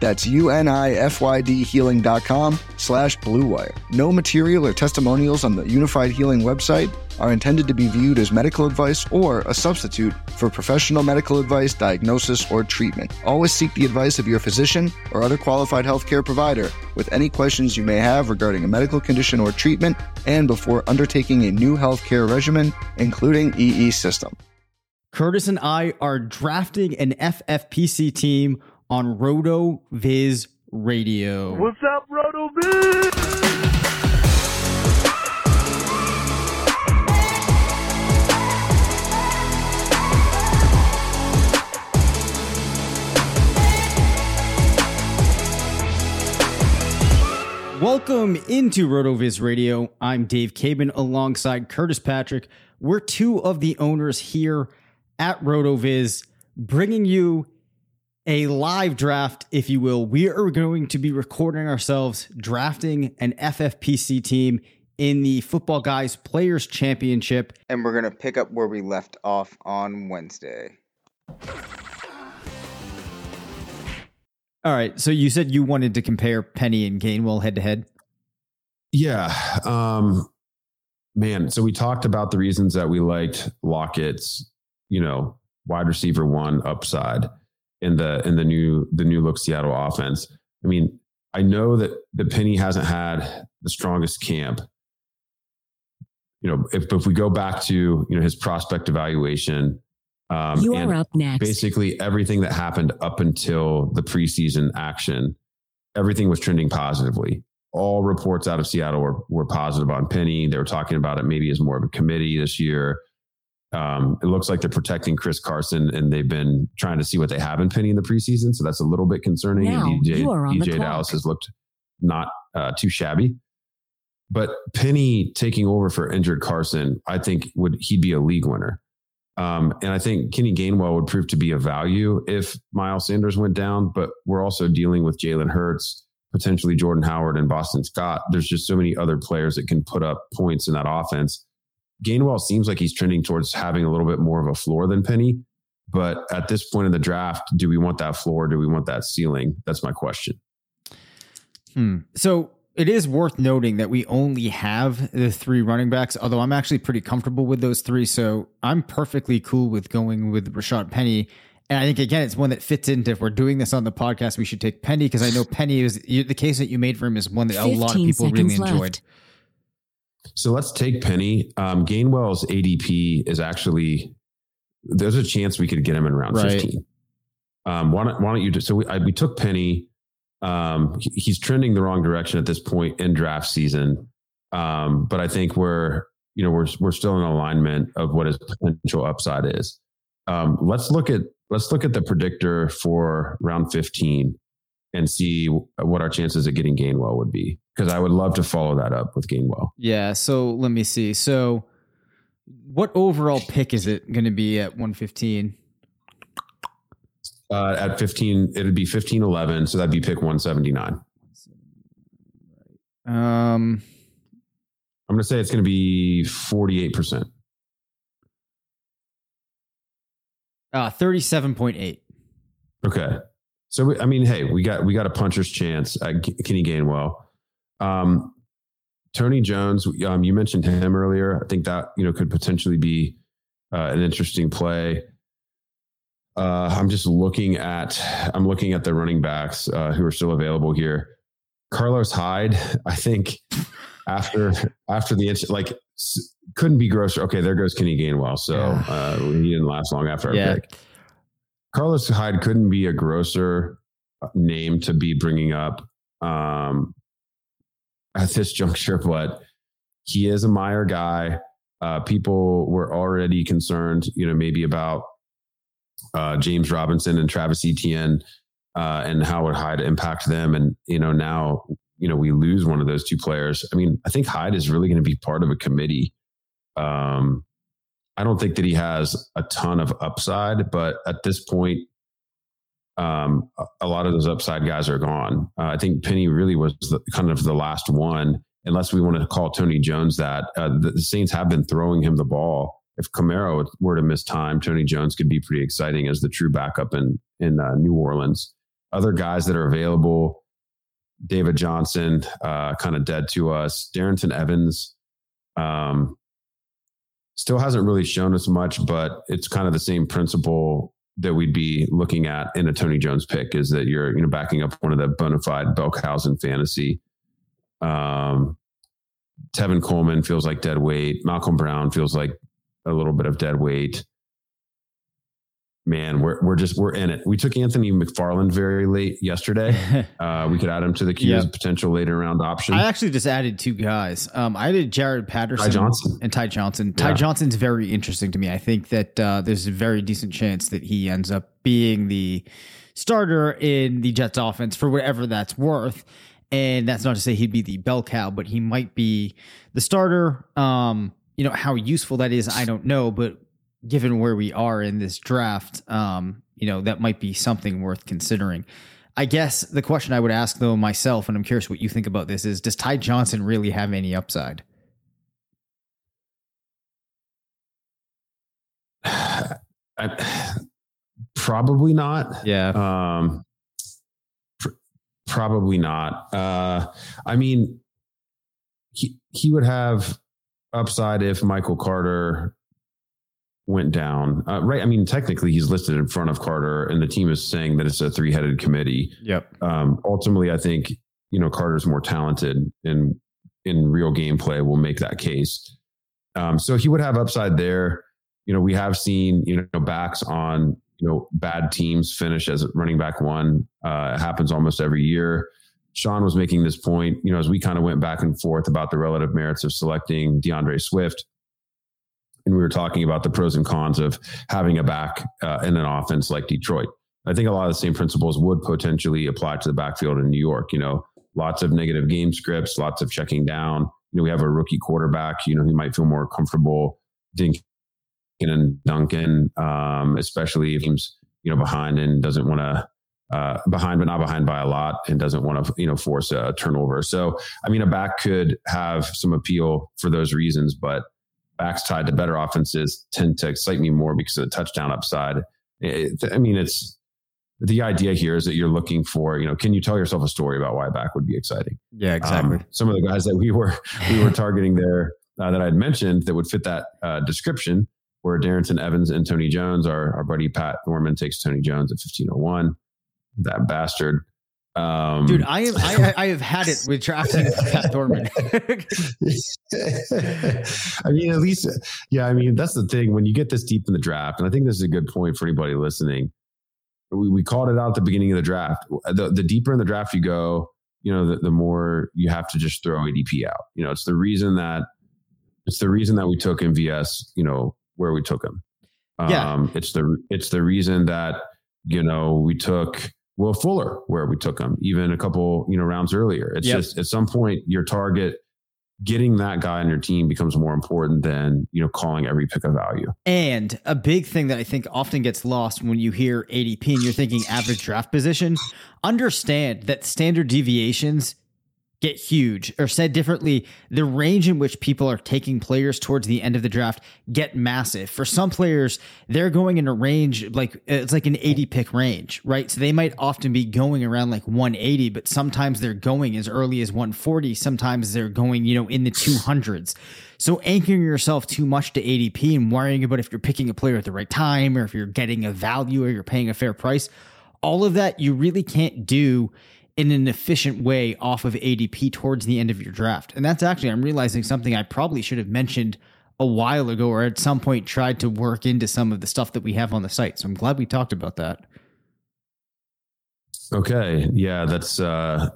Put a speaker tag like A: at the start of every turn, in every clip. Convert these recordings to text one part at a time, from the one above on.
A: That's U-N-I-F-Y-D healing.com slash bluewire. No material or testimonials on the Unifyd Healing website are intended to be viewed as medical advice or a substitute for professional medical advice, diagnosis, or treatment. Always seek the advice of your physician or other qualified healthcare provider with any questions you may have regarding a medical condition or treatment and before undertaking a new healthcare regimen, including EE system.
B: Curtis and I are drafting an FFPC team on Roto Viz Radio.
C: What's up, Roto Viz?
B: Welcome into RotoViz Radio. I'm Dave Caban alongside Curtis Patrick. We're two of the owners here at RotoViz, bringing you a live draft, if you will. We are going to be recording ourselves drafting an FFPC team in the Football Guys Players Championship.
D: And we're going to pick up where we left off on Wednesday.
B: All right. So you said you wanted to compare Penny and Gainwell head to head.
E: Yeah. Um, man. So we talked about the reasons that we liked Lockett's, you know, wide receiver one upside in the in the new the new look Seattle offense. I mean, I know that the Penny hasn't had the strongest camp. You know, if, if we go back to you know his prospect evaluation,
F: um, you are up next.
E: Basically, everything that happened up until the preseason action, everything was trending positively. All reports out of Seattle were, were positive on Penny. They were talking about it maybe as more of a committee this year. Um, it looks like they're protecting Chris Carson, and they've been trying to see what they have in Penny in the preseason. So that's a little bit concerning.
F: Now,
E: and DJ,
F: you are on
E: DeeJay Dallas has looked not uh, too shabby. But Penny taking over for injured Carson, I think would he'd be a league winner. Um, and I think Kenny Gainwell would prove to be a value if Miles Sanders went down, but we're also dealing with Jalen Hurts, potentially Jordan Howard and Boston Scott. There's just so many other players that can put up points in that offense. Gainwell seems like he's trending towards having a little bit more of a floor than Penny. But at this point in the draft, do we want that floor? Do we want that ceiling? That's my question.
B: Hmm. So it is worth noting that we only have the three running backs, although I'm actually pretty comfortable with those three. So I'm perfectly cool with going with Rashad Penny. And I think, again, it's one that fits into if we're doing this on the podcast, we should take Penny because I know Penny is the case that you made for him is one that a lot of people really left. enjoyed.
E: So let's take Penny. Um, Gainwell's ADP is actually, there's a chance we could get him in round right. 15. Um, why don't, why don't you do, so we, I, we took Penny um, he's trending the wrong direction at this point in draft season. Um, but I think we're, you know, we're, we're still in alignment of what his potential upside is. Um, let's look at, let's look at the predictor for round 15 and see what our chances of getting Gainwell would be. Cause I would love to follow that up with Gainwell.
B: Yeah. So let me see. So what overall pick is it going to be at 115?
E: uh, at 15, it'd be 15 11. So that'd be pick 179.
B: Um,
E: I'm going to say it's going to be 48%.
B: Uh, 37.8.
E: Okay. So, we, I mean, hey, we got, we got a puncher's chance at Kenny Gainwell. Um, Tony Jones, um, you mentioned him earlier. I think that, you know, could potentially be uh, an interesting play. Uh, I'm just looking at I'm looking at the running backs uh, who are still available here. Carlos Hyde, I think after after the inch, like couldn't be grosser. Okay, there goes Kenny Gainwell. So uh, he didn't last long after our yeah. pick. Carlos Hyde couldn't be a grosser name to be bringing up um, at this juncture, but he is a Meyer guy. Uh, people were already concerned, you know, maybe about uh, James Robinson and Travis Etienne uh, and how would Hyde impact them. And, you know, now, you know, we lose one of those two players. I mean, I think Hyde is really going to be part of a committee. Um, I don't think that he has a ton of upside, but at this point, um, a lot of those upside guys are gone. Uh, I think Penny really was the, kind of the last one, unless we want to call Tony Jones that. Uh, the, Saints have been throwing him the ball. If Kamara were to miss time, Tony Jones could be pretty exciting as the true backup in in uh, New Orleans. Other guys that are available, David Johnson, uh, kind of dead to us. Darrynton Evans, um, still hasn't really shown us much, but it's kind of the same principle that we'd be looking at in a Tony Jones pick is that you're you know backing up one of the bona fide Belkhausen fantasy. Um, Tevin Coleman feels like dead weight. Malcolm Brown feels like a little bit of dead weight man, we're we're just we're in it. We took Anthony McFarland very late yesterday. uh, we could add him to the queue yep. as a potential later round option.
B: I actually just added two guys. Um, I did Jaret Patterson
E: Ty Johnson.
B: and Ty Johnson. Ty yeah. Johnson's very interesting to me. I think that uh, there's a very decent chance that he ends up being the starter in the Jets offense for whatever that's worth. And that's not to say he'd be the bell cow, but he might be the starter. Um, you know how useful that is, I don't know, but given where we are in this draft, um, you know, that might be something worth considering. I guess the question I would ask though myself, and I'm curious what you think about this, is does Ty Johnson really have any upside?
E: I, probably not.
B: Yeah.
E: Um, pr- probably not. Uh, I mean, he he would have upside if Michael Carter went down. Uh, right. I mean, technically, he's listed in front of Carter, and the team is saying that it's a three headed committee.
B: Yep.
E: Um, ultimately, I think you know Carter's more talented and in real gameplay will make that case. Um, so he would have upside there. You know, we have seen you know backs on you know bad teams finish as running back one. Uh, it happens almost every year. Sean was making this point, you know, as we kind of went back and forth about the relative merits of selecting D'Andre Swift and we were talking about the pros and cons of having a back uh, in an offense like Detroit. I think a lot of the same principles would potentially apply to the backfield in New York. You know, lots of negative game scripts, lots of checking down. You know, we have a rookie quarterback. You know, he might feel more comfortable dinking and Duncan, um, especially if he's you know behind and doesn't want to uh, behind, but not behind by a lot, and doesn't want to you know force a turnover. So, I mean, a back could have some appeal for those reasons, but backs tied to better offenses tend to excite me more because of the touchdown upside. It, I mean, it's the idea here is that you're looking for, you know, can you tell yourself a story about why back would be exciting?
B: Yeah, exactly. Um,
E: some of the guys that we were we were targeting there uh, that I had mentioned that would fit that uh, description were Darrynton Evans and Tony Jones. Our our buddy Pat Norman takes Tony Jones at 1501. That bastard.
B: Um, Dude, I am I, I have had it with drafting Pat Dorman.
E: I mean, at least, yeah. I mean, that's the thing when you get this deep in the draft, and I think this is a good point for anybody listening. We, we called it out at the beginning of the draft. The, the deeper in the draft you go, you know, the, the more you have to just throw ADP out. You know, it's the reason that it's the reason that we took MVS. You know, where we took him. Um, yeah. It's the it's the reason that you know we took Will Fuller, where we took him, even a couple you know rounds earlier. It's yep. just at some point your target getting that guy on your team becomes more important than you know calling every pick of value.
B: And a big thing that I think often gets lost when you hear ADP and you're thinking average draft position, understand that standard deviations get huge or said differently the range in which people are taking players towards the end of the draft get massive. For some players they're going in a range like it's like an 80 pick range right? So they might often be going around like 180 but sometimes they're going as early as 140 sometimes they're going you know in the 200s so anchoring yourself too much to ADP and worrying about if you're picking a player at the right time or if you're getting a value or you're paying a fair price all of that you really can't do in an efficient way off of ADP towards the end of your draft. And that's actually, I'm realizing something I probably should have mentioned a while ago or at some point tried to work into some of the stuff that we have on the site. So I'm glad we talked about that.
E: Okay. Yeah, that's uh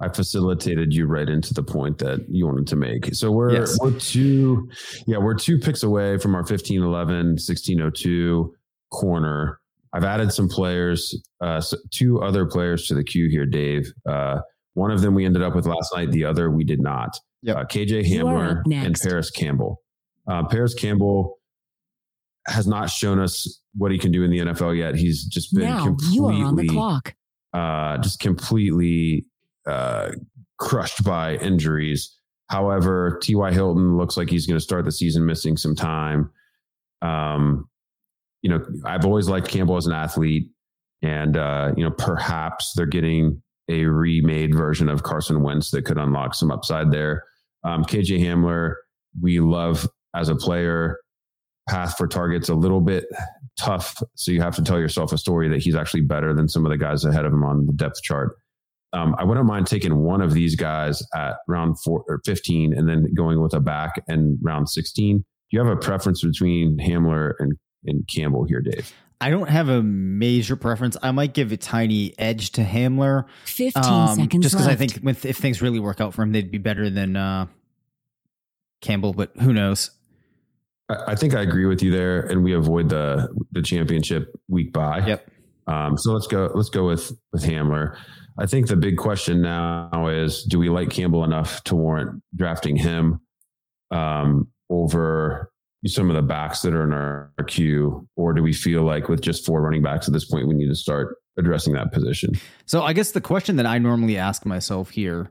E: I facilitated you right into the point that you wanted to make. So we're
B: Yes.
E: we're two yeah, we're two picks away from our 1511 1602 corner. I've added some players, uh, s- two other players to the queue here, Dave. Uh, one of them we ended up with last night. The other we did not.
B: Yep.
E: Uh, KJ
F: You
E: Hamler and. Parris Campbell. Uh, Parris Campbell has not shown us what he can do in the NFL yet. He's just been
F: Now
E: completely,
F: you are on the clock.
E: uh, just completely uh, crushed by injuries. However, T.Y. Hilton looks like he's going to start the season missing some time. Um, you know, I've always liked Campbell as an athlete, and uh, you know, perhaps they're getting a remade version of Carson Wentz that could unlock some upside there. Um, KJ Hamler, we love as a player. Path for targets a little bit tough, so you have to tell yourself a story that he's actually better than some of the guys ahead of him on the depth chart. Um, I wouldn't mind taking one of these guys at round four or 15 and then going with a back and round 16. Do you have a preference between Hamler and, and Campbell here, Dave?
B: I don't have a major preference. I might give a tiny edge to Hamler.
F: 15
B: um,
F: seconds
B: just because. I think with, if things really work out for him, they'd be better than uh, Campbell. But who knows?
E: I, I think I agree with you there, and we avoid the the championship week by.
B: Yep.
E: Um, so let's go. Let's go with with Hamler. I think the big question now is: Do we like Campbell enough to warrant drafting him um, over some of the backs that are in our, our queue, or do we feel like with just four running backs at this point, we need to start addressing that position?
B: So I guess the question that I normally ask myself here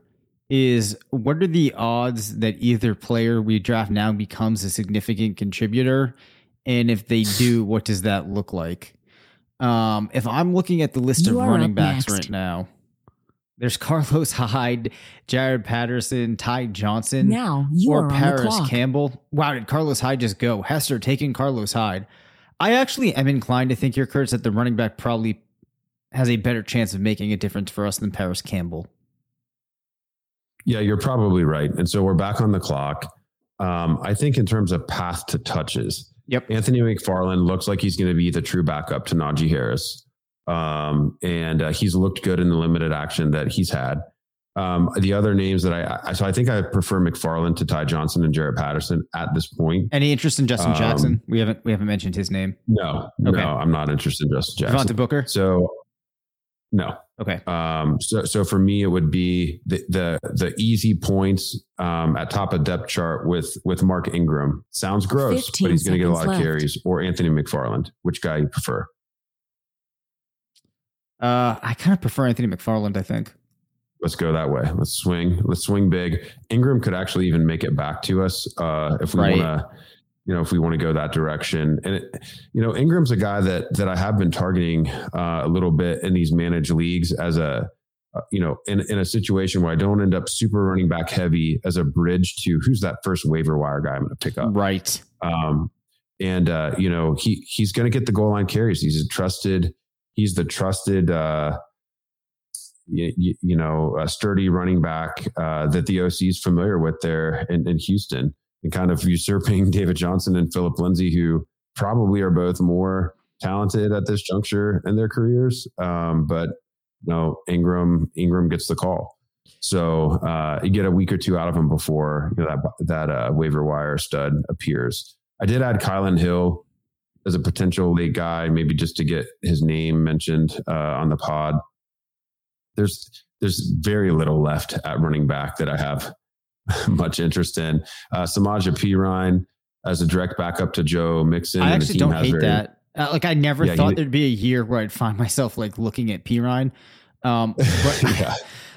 B: is what are the odds that either player we draft now becomes a significant contributor? And if they do, what does that look like? Um, if I'm looking at the list
F: You
B: of running backs
F: next.
B: right now, there's Carlos Hyde, Jaret Patterson, Ty Johnson,
F: now you
B: or
F: are on the
B: Paris
F: clock.
B: Campbell. Wow, did Carlos Hyde just go? Hester taking Carlos Hyde. I actually am inclined to think here, Curtis, that the running back probably has a better chance of making a difference for us than Parris Campbell.
E: Yeah, you're probably right. And so we're back on the clock. Um, I think in terms of path to touches,
B: Yep.
E: Anthony McFarland looks like he's going to be the true backup to Najee Harris. Um, and uh, he's looked good in the limited action that he's had. Um, the other names that I, I, so I think I prefer McFarland to Ty Johnson and Jaret Patterson at this point.
B: Any interest in Justin
E: Um,
B: Jackson? We haven't we haven't mentioned his name.
E: No,
B: Okay.
E: no, I'm not interested in Justin
B: Devontae
E: Jackson.
B: Booker.
E: So, no,
B: Okay.
E: Um, so, so for me, it would be the the, the easy points um, at top of depth chart with with Mark Ingram. Sounds gross, but he's going to get a lot
F: seconds
E: of
F: left.
E: carries. Or Anthony McFarland. Which guy you prefer?
B: Uh, I kind of prefer Anthony McFarland. I think.
E: Let's go that way. Let's swing. Let's swing big. Ingram could actually even make it back to us uh, if we
B: Right.
E: want to. You know, if we want to go that direction, and it, you know, Ingram's a guy that that I have been targeting uh, a little bit in these managed leagues as a, uh, you know, in in a situation where I don't end up super running back heavy as a bridge to who's that first waiver wire guy I'm going to pick up.
B: Right.
E: Um, and uh, you know, he he's going to get the goal line carries. He's a trusted. He's the trusted. Uh, you, you know, a sturdy running back uh, that the OC is familiar with there in, in Houston, and kind of usurping David Johnson and Phillip Lindsay, who probably are both more talented at this juncture in their careers. Um, but no, Ingram Ingram gets the call. So uh, you get a week or two out of him before you know, that that uh, waiver wire stud appears. I did add Kylin Hill as a potential late guy, maybe just to get his name mentioned uh, on the pod. There's there's very little left at running back that I have much interest in. Uh, Samaje Perine as a direct backup to Joe Mixon.
B: I actually don't hate
E: very-
B: that. Uh, like I never
E: Yeah,
B: thought
E: he-
B: there'd be a year where I'd find myself like looking at Perine. Um, but
E: Yeah.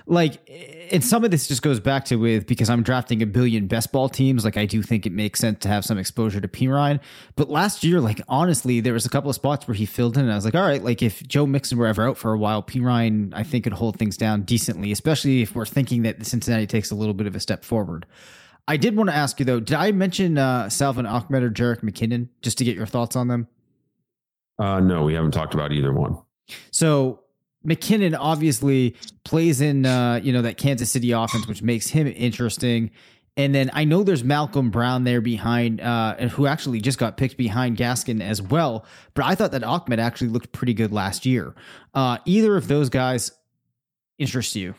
B: Like, and some of this just goes back to with because I'm drafting a billion best ball teams. Like I do think it makes sense to have some exposure to Perine. But last year, like honestly, there was a couple of spots where he filled in, and I was like, all right, like if Joe Mixon were ever out for a while, Perine I think could hold things down decently, especially if we're thinking that Cincinnati takes a little bit of a step forward. I did want to ask you though, did I mention uh, Salvon Ahmed or Jerick McKinnon just to get your thoughts on them?
E: Uh, no, we haven't talked about either one.
B: So McKinnon obviously plays in uh, you know that Kansas City offense, which makes him interesting. And then I know there's Malcolm Brown there behind, uh, and who actually just got picked behind Gaskin as well. But I thought that Ahmed actually looked pretty good last year. Uh, either of those guys interest you?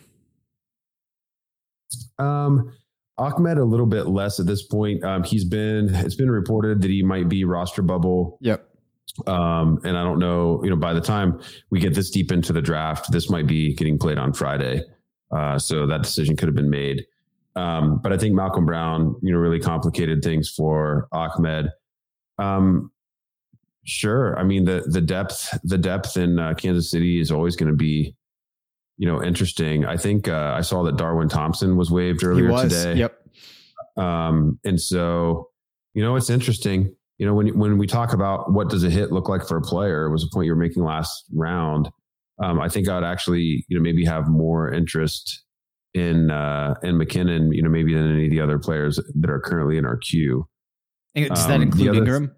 E: Um, Ahmed a little bit less at this point. Um, he's been it's been reported that he might be roster bubble.
B: Yep.
E: Um, and I don't know, you know, by the time we get this deep into the draft, this might be getting played on Friday. Uh, so that decision could have been made. Um, but I think Malcolm Brown, you know, really complicated things for Ahmed. Um, sure. I mean, the the depth the depth in uh, Kansas City is always going to be, you know, interesting. I think uh, I saw that Darwin Thompson was waived earlier
B: was.
E: today.
B: Yep.
E: Um, and so, you know, it's interesting. You know, when when we talk about what does a hit look like for a player, it was a point you were making last round. Um, I think I'd actually, you know, maybe have more interest in uh, in McKinnon, you know, maybe than any of the other players that are currently in our queue.
B: Does that um, include other, Ingram?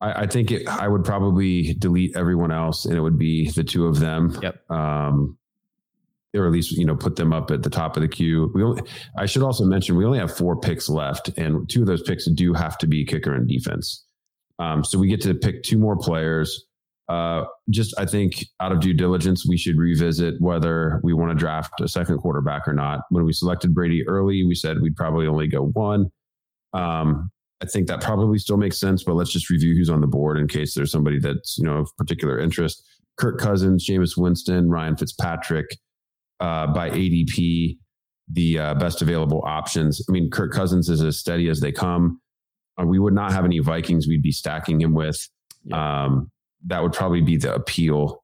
E: I, I, think it, I would probably delete everyone else, and it would be the two of them.
B: Yep.
E: Um, or at least you know put them up at the top of the queue. We only, I should also mention we only have four picks left, and two of those picks do have to be kicker and defense. Um, so we get to pick two more players. Uh, just I think out of due diligence, we should revisit whether we want to draft a second quarterback or not. When we selected Brady early, we said we'd probably only go one. Um, I think that probably still makes sense, but let's just review who's on the board in case there's somebody that's you know of particular interest. Kirk Cousins, Jameis Winston, Ryan Fitzpatrick, uh, by ADP, the uh, best available options. I mean, Kirk Cousins is as steady as they come. Uh, we would not have any Vikings we'd be stacking him with. Yeah. Um, that would probably be the appeal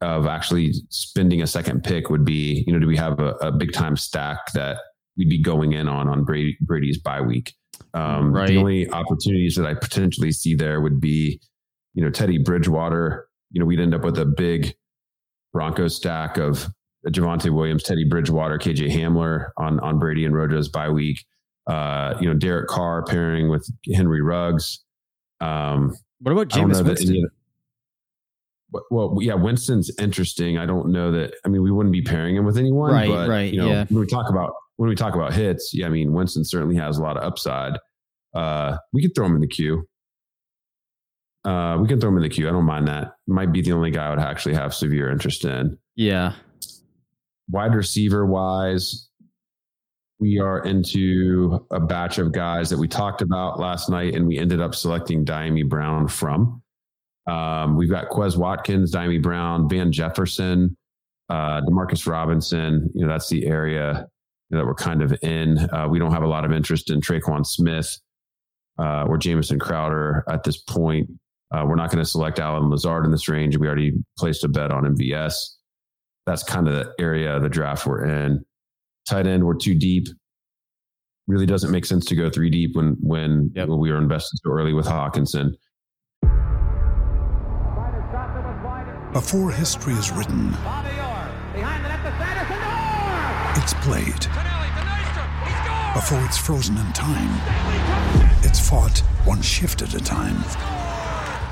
E: of actually spending a second pick would be, you know, do we have a, a big time stack that we'd be going in on on Brady, Brady's bye week? Um, right. The only opportunities that I potentially see there would be, you know, Teddy Bridgewater. You know, we'd end up with a big Bronco stack of Javonte Williams, Teddy Bridgewater, KJ Hamler on on Brady and Rojo's bye week. Uh, you know, Derek Carr pairing with Henry Ruggs. Um,
B: what about Jameis Winston?
E: well, yeah, Winston's interesting. I don't know that. I mean, we wouldn't be pairing him with anyone,
B: right?
E: But,
B: right.
E: You know,
B: yeah.
E: when we talk about when we talk about hits, yeah, I mean, Winston certainly has a lot of upside. Uh, we could throw him in the queue. Uh, we can throw him in the queue. I don't mind that. Might be the only guy I would actually have severe interest in.
B: Yeah.
E: Wide receiver wise, we are into a batch of guys that we talked about last night, and we ended up selecting Dyami Brown from. Um, we've got Quez Watkins, Dyami Brown, Van Jefferson, uh, Demarcus Robinson. You know, that's the area that we're kind of in. Uh, we don't have a lot of interest in Tre'Quan Smith uh, or Jamison Crowder at this point. Uh, we're not going to select Allen Lazard in this range. We already placed a bet on MVS. That's kind of the area of the draft we're in. Tight end, we're too deep. Really doesn't make sense to go three deep when when, yep. when we were invested so early with Hockenson.
G: Before history is written, it's played. Before it's frozen in time, it's fought one shift at a time.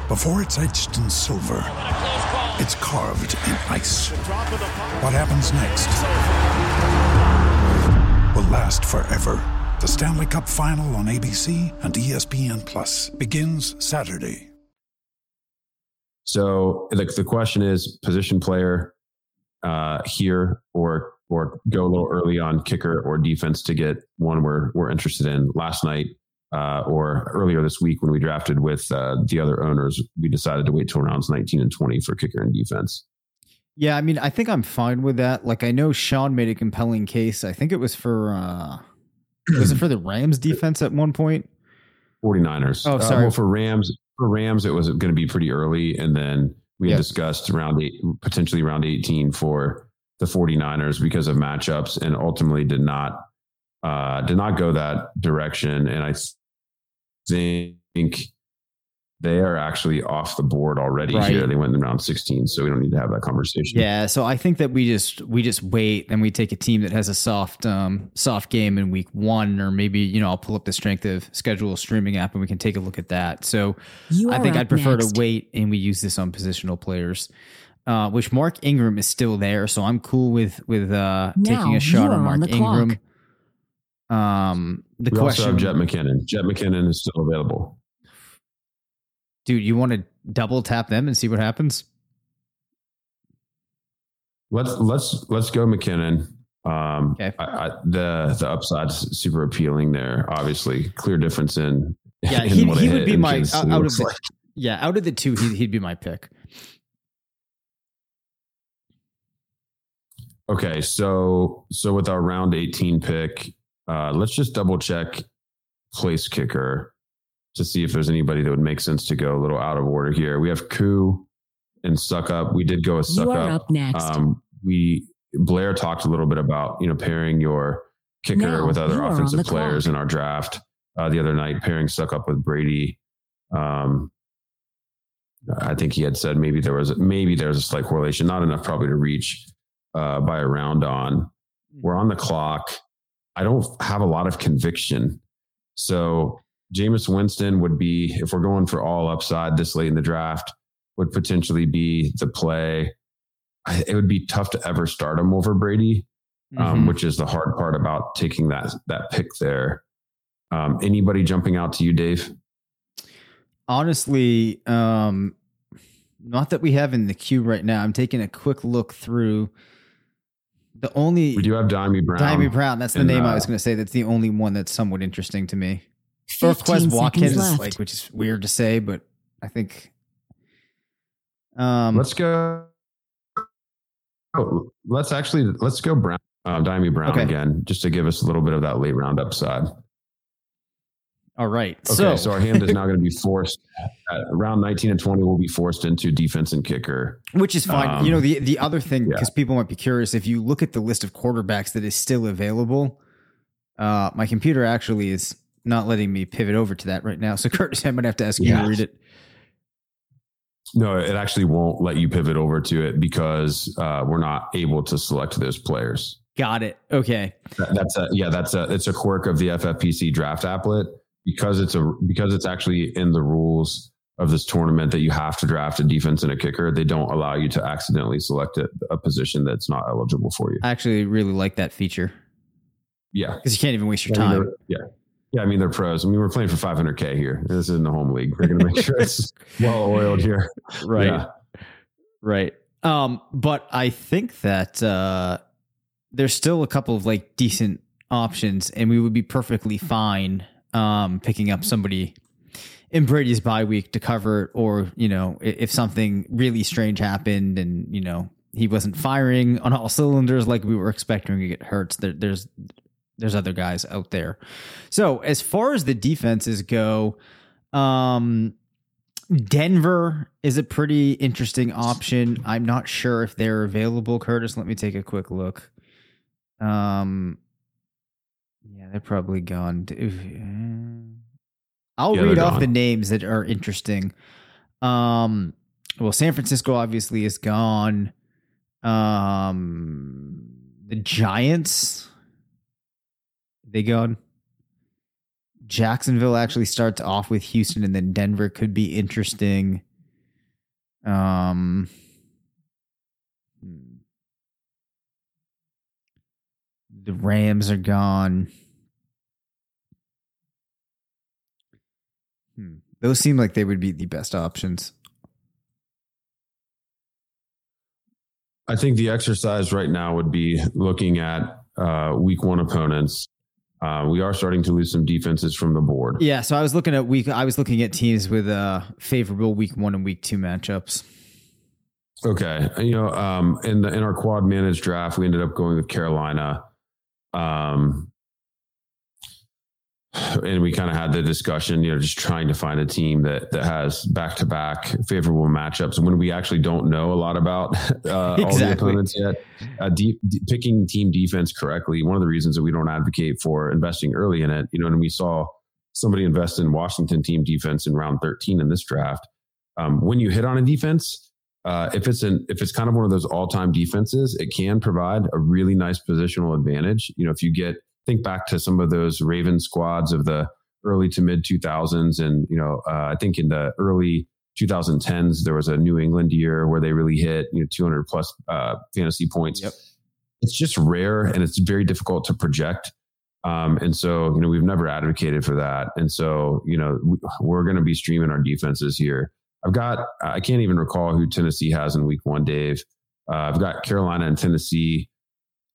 G: Before it's etched in silver, it's carved in ice. What happens next will last forever. The Stanley Cup Final on ABC and ESPN Plus begins Saturday.
E: So the, the question is position player uh, here or or go a little early on kicker or defense to get one we're we're interested in. Last night uh, or earlier this week when we drafted with uh, the other owners, we decided to wait till rounds 19 and 20 for kicker and defense.
B: Yeah, I mean, I think I'm fine with that. Like, I know Sean made a compelling case. I think it was for uh was it for the Rams defense at one point?
E: 49ers.
B: Oh, sorry. Uh,
E: well, for Rams, for Rams, it was going to be pretty early. And then we had discussed round eight, potentially round 18 for the 49ers because of matchups and ultimately did not, uh, did not go that direction. And I think they are actually off the board already right. here. They went in round 16, so we don't need to have that conversation.
B: Yeah, so I think that we just we just wait and we take a team that has a soft um soft game in week 1 or maybe, you know, I'll pull up the strength of schedule streaming app and we can take a look at that. So I think I'd prefer next. to wait and we use this on positional players. Uh, which Mark Ingram is still there, so I'm cool with with uh, taking a shot on Mark on Ingram. Um, the
E: we
B: question
E: also have Jet McKinnon. Jet McKinnon is still available
B: dude, you want to double tap them and see what happens?
E: Let's let's let's go McKinnon. Um,
B: Okay.
E: I, I, the the upside's super appealing there. Obviously, clear difference in
B: Yeah,
E: in
B: he, he would be my out, out of the
E: like.
B: yeah out of the two. He, he'd be my pick.
E: Okay, so so with our round 18 pick, uh, let's just double check place kicker to see if there's anybody that would make sense to go a little out of order here. We have Koo and Succop. We did go with Suck
F: You are
E: Up.
F: up next.
E: Um, we Blair talked a little bit about you know pairing your kicker
F: Now,
E: with other
F: you are on
E: offensive players
F: clock.
E: in our draft uh, the other night, pairing Succop with Brady. Um, I think he had said maybe there was maybe there was a slight correlation, not enough probably to reach uh, by a round on. We're on the clock. I don't have a lot of conviction, so Jameis Winston would be if we're going for all upside this late in the draft would potentially be the play. I, it would be tough to ever start him over Brady, um,
B: Mhm.
E: which is the hard part about taking that that pick there. Um, anybody jumping out to you, Dave?
B: Honestly, um, not that we have in the queue right now. I'm taking a quick look through. The only
E: We do have Dyami Brown.
B: Dyami Brown. That's the
E: and,
B: name I
E: uh,
B: was going to say. That's the only one that's somewhat interesting to me. Or
F: 15
B: Watkins,
F: left.
B: like which is weird to say, but I think. Um,
E: Let's go. Oh, let's actually let's go Brown, uh, Dyami Brown
B: Okay.
E: again, just to give us a little bit of that late round upside.
B: All right.
E: Okay,
B: so,
E: so, our hand is now going to be forced around 19 and 20 will be forced into defense and kicker.
B: which is fine. you know,
E: Um,
B: the the other thing
E: yeah.
B: because people might be curious if you look at the list of quarterbacks that is still available, uh, my computer actually is not letting me pivot over to that right now. So Curtis, I might have to ask you to read it.
E: No, it actually won't let you pivot over to it because uh, we're not able to select those players.
B: Got it. Okay.
E: That- That's a yeah, that's a it's a quirk of the FFPC draft applet because it's a because it's actually in the rules of this tournament that you have to draft a defense and a kicker. They don't allow you to accidentally select a, a position that's not eligible for you.
B: I actually really like that feature
E: Yeah,
B: because you can't even waste your
E: I mean,
B: time.
E: yeah. Yeah, I mean they're pros. I mean we're playing for 500k here. This isn't the home league. We're going to make sure it's well oiled here.
B: Right.
E: Yeah.
B: Right. Um, but I think that uh, there's still a couple of like decent options, and we would be perfectly fine um, picking up somebody in Brady's bye week to cover it, or you know, if something really strange happened and you know he wasn't firing on all cylinders like we were expecting to get hurt. There, there's there's other guys out there. So as far as the defenses go, um, Denver is a pretty interesting option. I'm not sure if they're available, Curtis. Let me take a quick look. Um, yeah, they're probably gone. To, I'll
E: Yeah,
B: read off
E: gone.
B: the names that are interesting. Um, well, San Francisco obviously is gone. Um, the Giants, they gone. Jacksonville actually starts off with Houston, and then Denver could be interesting. Um, the Rams are gone. Hmm. Those seem like they would be the best options.
E: I think the exercise right now would be looking at uh, week one opponents. Uh, we are starting to lose some defenses from the board.
B: Yeah, so I was looking at week. I was looking at teams with uh, favorable week one and week two matchups.
E: Okay, you know, um, in the in our quad managed draft, we ended up going with Carolina, um, and we kind of had the discussion, you know, just trying to find a team that that has back to back favorable matchups when we actually don't know a lot about uh, all the opponents yet. Uh, deep, de- picking team defense correctly, one of the reasons that we don't advocate for investing early in it, you know, and we saw somebody invest in Washington team defense in round thirteen in this draft. Um, when you hit on a defense, uh, if it's an if it's kind of one of those all time defenses, it can provide a really nice positional advantage. You know, if you get think back to some of those Raven squads of the early to mid 2000s, and you know, uh, I think in the early 2010s there was a New England year where they really hit you know 200 plus uh, fantasy points.
B: Yep.
E: It's just rare and it's very difficult to project. Um, and so, you know, we've never advocated for that. And so, you know, we, we're going to be streaming our defenses here. I've got, I can't even recall who Tennessee has in week one, Dave. Uh, I've got Carolina and Tennessee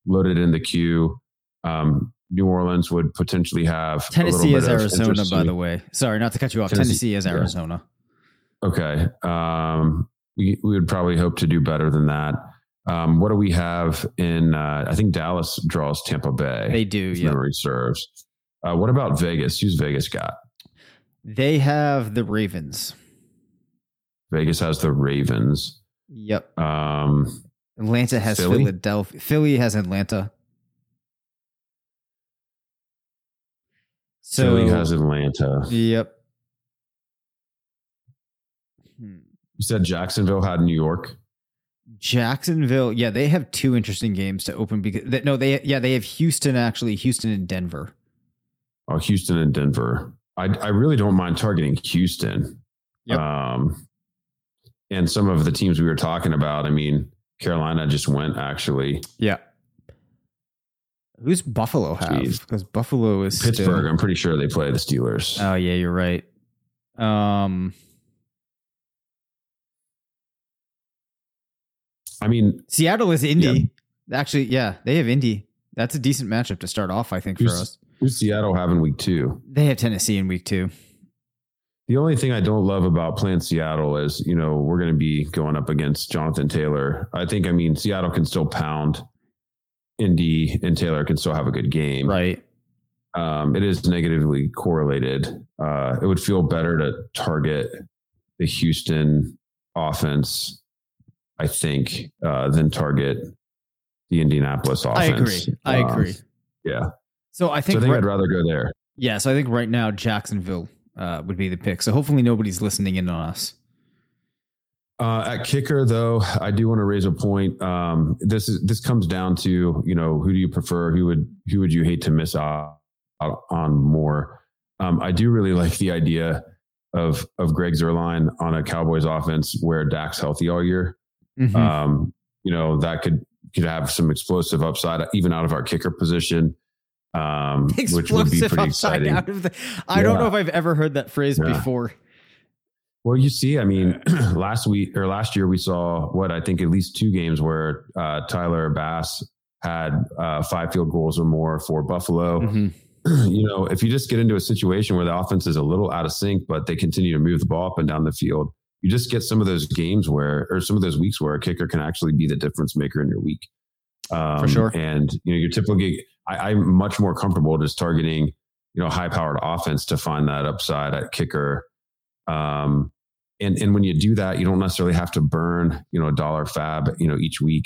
E: loaded in the queue. Um, New Orleans would potentially have
B: Tennessee is Arizona, by the way. Sorry, not to cut you off. Tennessee, Tennessee is Arizona.
E: Yeah. Okay. Um, we we would probably hope to do better than that. Um, what do we have in? Uh, I think Dallas draws Tampa Bay.
B: They do.
E: Yeah. Memory serves. Uh, what about Vegas? Who's Vegas got?
B: They have the Ravens.
E: Vegas has the Ravens.
B: Yep.
E: Um,
B: Atlanta has Philly? Philadelphia. Philly has Atlanta.
E: So Philly has Atlanta.
B: Yep.
E: Hmm. You said Jacksonville had New York.
B: Jacksonville, yeah, they have two interesting games to open because they, no, they yeah they have Houston actually, Houston and Denver.
E: Oh, Houston and Denver. I I really don't mind targeting Houston. Yep. Um, and some of the teams we were talking about. I mean, Carolina just went actually.
B: Yeah. Who's Buffalo have? Because Buffalo is
E: Pittsburgh.
B: Still...
E: I'm pretty sure they play the Steelers.
B: Oh yeah, you're right. Um,
E: I mean,
B: Seattle is Indy. Yeah. Actually, yeah, they have Indy. That's a decent matchup to start off, I think, for us.
E: Who's Seattle having week two?
B: They have Tennessee in week two.
E: The only thing I don't love about playing Seattle is, you know, we're going to be going up against Jonathan Taylor. I think, I mean, Seattle can still pound Indy and Taylor can still have a good game.
B: Right.
E: Um, it is negatively correlated. Uh, it would feel better to target the Houston offense, I think, uh, than target the Indianapolis offense.
B: I agree. I um, agree.
E: Yeah.
B: So I think,
E: so I think right, I'd rather go there.
B: Yeah. So I think right now Jacksonville uh, would be the pick. So hopefully nobody's listening in on us.
E: Uh, at kicker, though, I do want to raise a point. Um, this is this comes down to you know who do you prefer? Who would who would you hate to miss out, out on more? Um, I do really like the idea of of Greg Zuerlein on a Cowboys offense where Dak's healthy all year. Mm-hmm. Um, you know that could could have some explosive upside even out of our kicker position. Um, which would be pretty exciting.
B: The, I yeah. don't know if I've ever heard that phrase yeah. before.
E: Well, you see, I mean, last week or last year, we saw what I think at least two games where uh, Tyler Bass had uh, five field goals or more for Buffalo. Mm-hmm. You know, if you just get into a situation where the offense is a little out of sync, but they continue to move the ball up and down the field, you just get some of those games where, or some of those weeks where a kicker can actually be the difference maker in your week.
B: Um, for sure.
E: And, you know, your typical I, I'm much more comfortable just targeting, you know, high powered offense to find that upside at kicker um, and and when you do that, you don't necessarily have to burn you know a dollar FAAB you know each week.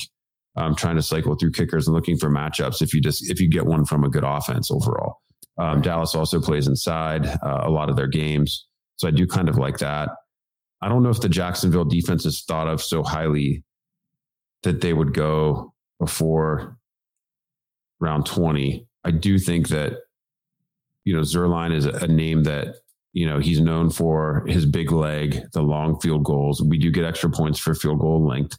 E: Um, trying to cycle through kickers and looking for matchups. If you just if you get one from a good offense overall, um, Dallas also plays inside uh, a lot of their games, so I do kind of like that. I don't know if the Jacksonville defense is thought of so highly that they would go before round 20. I do think that, you know, Zuerlein is a name that you know, he's known for his big leg, the long field goals. We do get extra points for field goal length.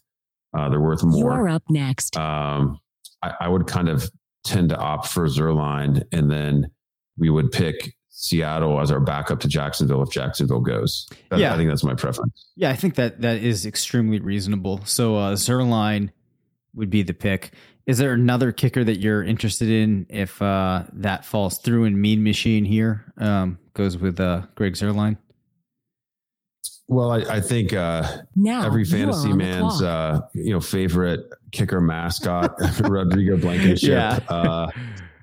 E: Uh, they're worth more.
F: You're up next.
E: Um, I, I, would kind of tend to opt for Zuerlein, and then we would pick Seattle as our backup to Jacksonville if Jacksonville goes. That, yeah, I think that's my preference.
B: Yeah, I think that that is extremely reasonable. So uh, Zuerlein would be the pick. Is there another kicker that you're interested in if uh, that falls through and Mean Machine here? Um, goes with uh, Greg Zuerlein?
E: Well, I, I think uh,
F: now
E: every fantasy man's uh, you know favorite kicker mascot, Rodrigo Blankenship, yeah. uh,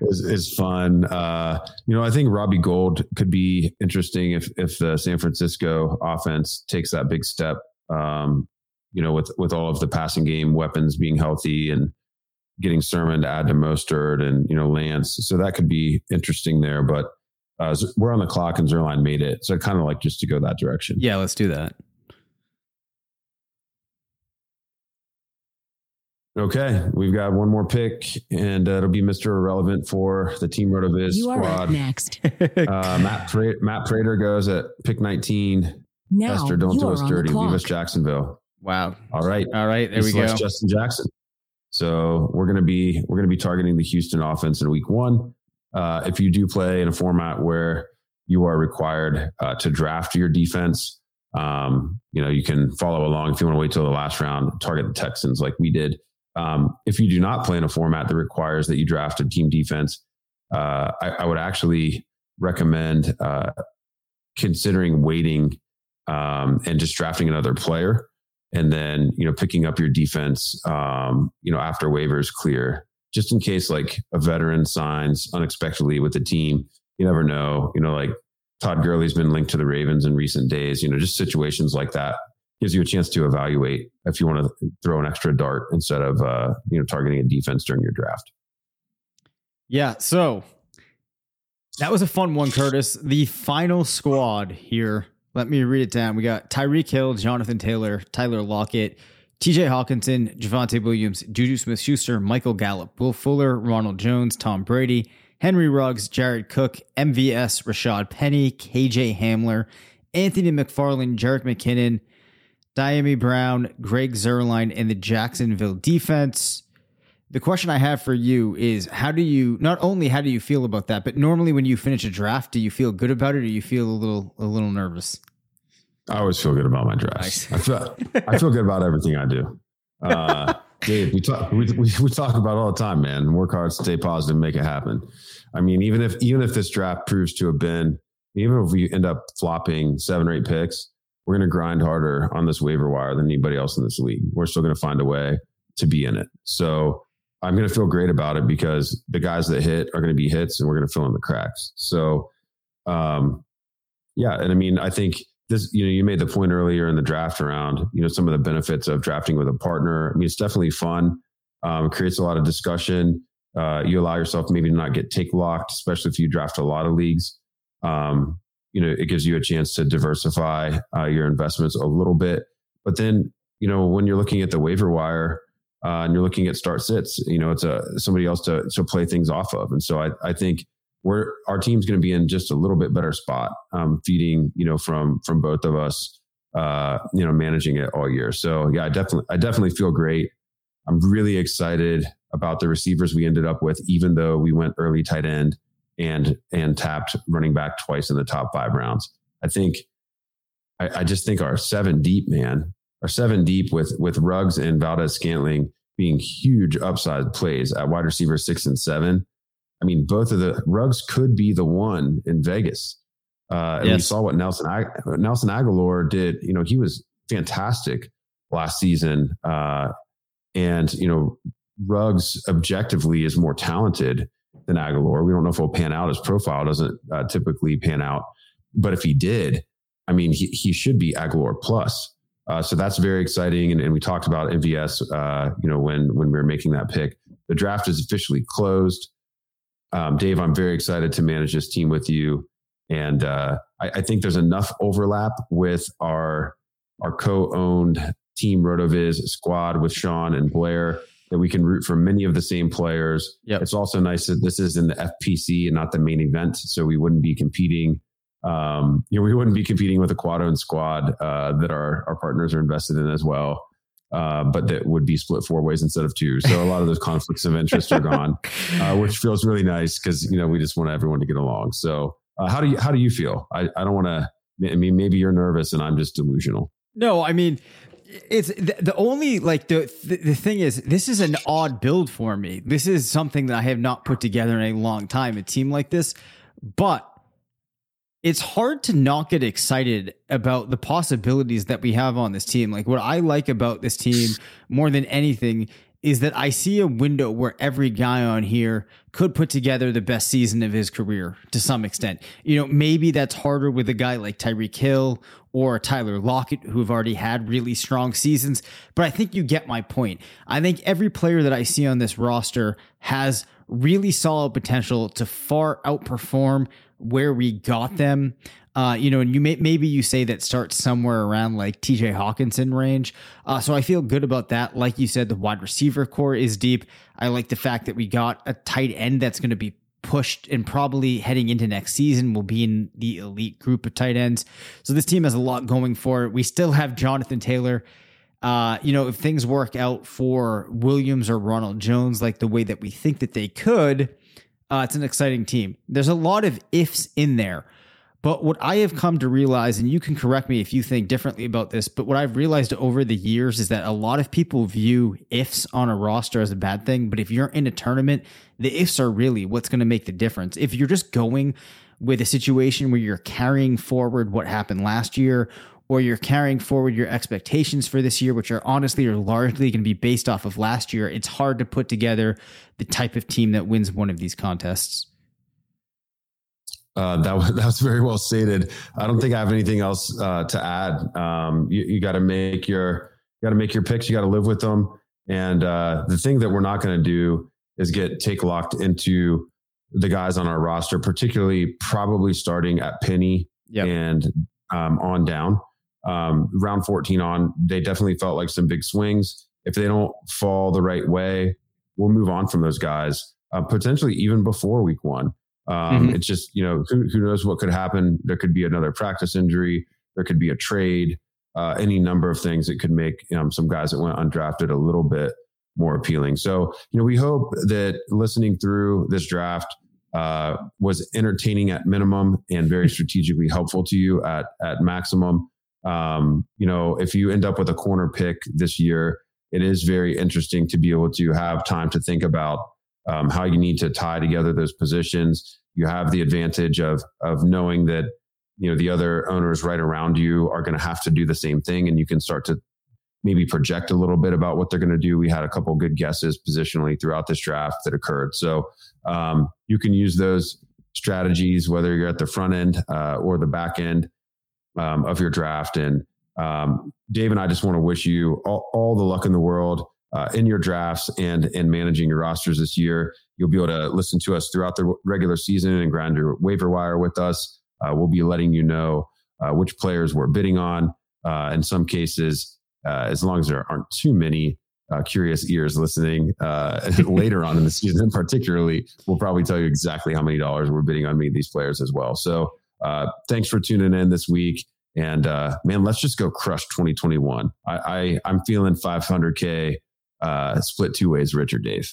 E: is, is fun. Uh, you know, I think Robbie Gould could be interesting if if the San Francisco offense takes that big step. Um, you know, with with all of the passing game weapons being healthy and getting Sermon to add to Mostert and you know Lance, so that could be interesting there. But uh, we're on the clock and Zuerlein made it. So kind of like just to go that direction.
B: Yeah, let's do that.
E: Okay, we've got one more pick, and uh, it'll be Mr. Irrelevant for the Team RotoViz you squad.
F: next.
E: uh, Matt, Pra- Matt Prater goes at pick 19.
F: Now
E: Esther, don't do us dirty. Leave us Jacksonville.
B: Wow.
E: All right.
B: All right. There we go.
E: Justin Jackson. So we're gonna be we're gonna be targeting the Houston offense in week one. Uh, if you do play in a format where you are required uh, to draft your defense, um, you know, you can follow along. If you want to wait till the last round, target the Texans like we did. Um, if you do not play in a format that requires that you draft a team defense, uh, I, I, would actually recommend uh, considering waiting um, and just drafting another player, and then you know picking up your defense, um, you know after waivers clear, just in case like a veteran signs unexpectedly with the team. You never know. You know, like Todd Gurley's been linked to the Ravens in recent days. You know, just situations like that gives you a chance to evaluate if you want to throw an extra dart instead of uh, you know targeting a defense during your draft.
B: Yeah, so that was a fun one, Curtis. The final squad here. Let me read it down. We got Tyreek Hill, Jonathan Taylor, Tyler Lockett, TJ Hockenson, Javonte Williams, Juju Smith Schuster, Michael Gallup, Will Fuller, Ronald Jones, Tom Brady, Henry Ruggs, Jared Cook, MVS, Rashad Penny, KJ Hamler, Anthony McFarland, Jerick McKinnon, Dyami Brown, Greg Zuerlein, and the Jacksonville defense. The question I have for you is how do you not only how do you feel about that, but normally when you finish a draft, do you feel good about it or do you feel a little a little nervous?
E: I always feel good about my drafts. Nice. I feel I feel good about everything I do. Uh, Dave, we talk we, we, we talk about all the time, man. Work hard, stay positive, make it happen. I mean, even if even if this draft proves to have been, even if we end up flopping seven or eight picks, we're going to grind harder on this waiver wire than anybody else in this league. We're still going to find a way to be in it. So I'm going to feel great about it because the guys that hit are going to be hits and we're going to fill in the cracks. So, um, yeah. And I mean, I think this, you know, you made the point earlier in the draft around, you know, some of the benefits of drafting with a partner. I mean, it's definitely fun. Um, creates a lot of discussion. Uh, you allow yourself maybe to not get take locked, especially if you draft a lot of leagues. Um, you know, it gives you a chance to diversify uh, your investments a little bit. But then, you know, when you're looking at the waiver wire uh, and you're looking at start sits, you know, it's a somebody else to to play things off of. And so I, I think we're our team's going to be in just a little bit better spot, um, feeding, you know, from from both of us, uh, you know, managing it all year. So yeah, I definitely I definitely feel great. I'm really excited about the receivers we ended up with, even though we went early tight end and and tapped running back twice in the top five rounds. I think I, I just think our seven deep man, our seven deep with with Ruggs and Valdes-Scantling being huge upside plays at wide receiver six and seven. I mean, both of the Ruggs could be the one in Vegas. Uh, and yes. we saw what Nelson Nelson Agholor did. You know, he was fantastic last season. Uh, and you know, Ruggs objectively is more talented than Agholor. We don't know if he'll pan out. His profile doesn't uh, typically pan out, but if he did, I mean, he, he should be Agholor plus. Uh, so that's very exciting. And, and we talked about MVS, uh, you know, when when we were making that pick. The draft is officially closed. Um, Dave, I'm very excited to manage this team with you, and uh, I, I think there's enough overlap with our our co-owned team Rotoviz squad with Sean and Blair that we can root for many of the same players. Yep. It's also nice that this is in the FPC and not the main event, so we wouldn't be competing. Um, you know, we wouldn't be competing with a quad owned squad uh, that our our partners are invested in as well. Uh, but that would be split four ways instead of two. So a lot of those conflicts of interest are gone, uh, which feels really nice because you know we just want everyone to get along. So uh, how do you how do you feel? I, I don't want to. I mean, maybe you're nervous and I'm just delusional.
B: No, I mean, it's the, the only like the, the, the thing is this is an odd build for me. This is something that I have not put together in a long time. A team like this, but it's hard to not get excited about the possibilities that we have on this team. Like what I like about this team more than anything is that I see a window where every guy on here could put together the best season of his career to some extent. You know, maybe that's harder with a guy like Tyreek Hill or Tyler Lockett, who have already had really strong seasons, but I think you get my point. I think every player that I see on this roster has really solid potential to far outperform where we got them. Uh, you know, and you may maybe you say that starts somewhere around like TJ Hockenson range. Uh, so I feel good about that. Like you said, the wide receiver core is deep. I like the fact that we got a tight end that's going to be pushed and probably heading into next season will be in the elite group of tight ends. So this team has a lot going for it. We still have Jonathan Taylor. Uh, you know, if things work out for Williams or Ronald Jones like the way that we think that they could, uh, it's an exciting team. There's a lot of ifs in there. But what I have come to realize, and you can correct me if you think differently about this, but what I've realized over the years is that a lot of people view ifs on a roster as a bad thing. But if you're in a tournament, the ifs are really what's going to make the difference. If you're just going with a situation where you're carrying forward what happened last year, or you're carrying forward your expectations for this year, which are honestly are largely going to be based off of last year, it's hard to put together the type of team that wins one of these contests.
E: Uh, that was that was very well stated. I don't think I have anything else uh, to add. Um, you, you got to make your got to make your picks. You got to live with them. And uh, the thing that we're not going to do is get take locked into the guys on our roster, particularly probably starting at Penny yep. and um, on down. Um, round 14 on, they definitely felt like some big swings. If they don't fall the right way, we'll move on from those guys, uh, potentially even before week one. Um, mm-hmm. It's just, you know, who, who, knows what could happen? There could be another practice injury. There could be a trade, uh, any number of things that could make um, some guys that went undrafted a little bit more appealing. So, you know, we hope that listening through this draft uh, was entertaining at minimum and very strategically helpful to you at, at maximum. Um, you know, if you end up with a corner pick this year, it is very interesting to be able to have time to think about um, how you need to tie together those positions. You have the advantage of of knowing that you know the other owners right around you are going to have to do the same thing, and you can start to maybe project a little bit about what they're going to do. We had a couple good guesses positionally throughout this draft that occurred, so um, you can use those strategies whether you're at the front end uh, or the back end um, of your draft. And um, Dave and I just want to wish you all, all the luck in the world uh, in your drafts and in managing your rosters this year. You'll be able to listen to us throughout the regular season and grind your waiver wire with us. Uh, we'll be letting you know uh, which players we're bidding on. Uh, in some cases, uh, as long as there aren't too many uh, curious ears listening later on in the season, particularly, we'll probably tell you exactly how many dollars we're bidding on many of these players as well. So thanks for tuning in this week. And man, let's just go crush 2021. I, I I'm feeling 500k uh, split two ways, Richard Dave.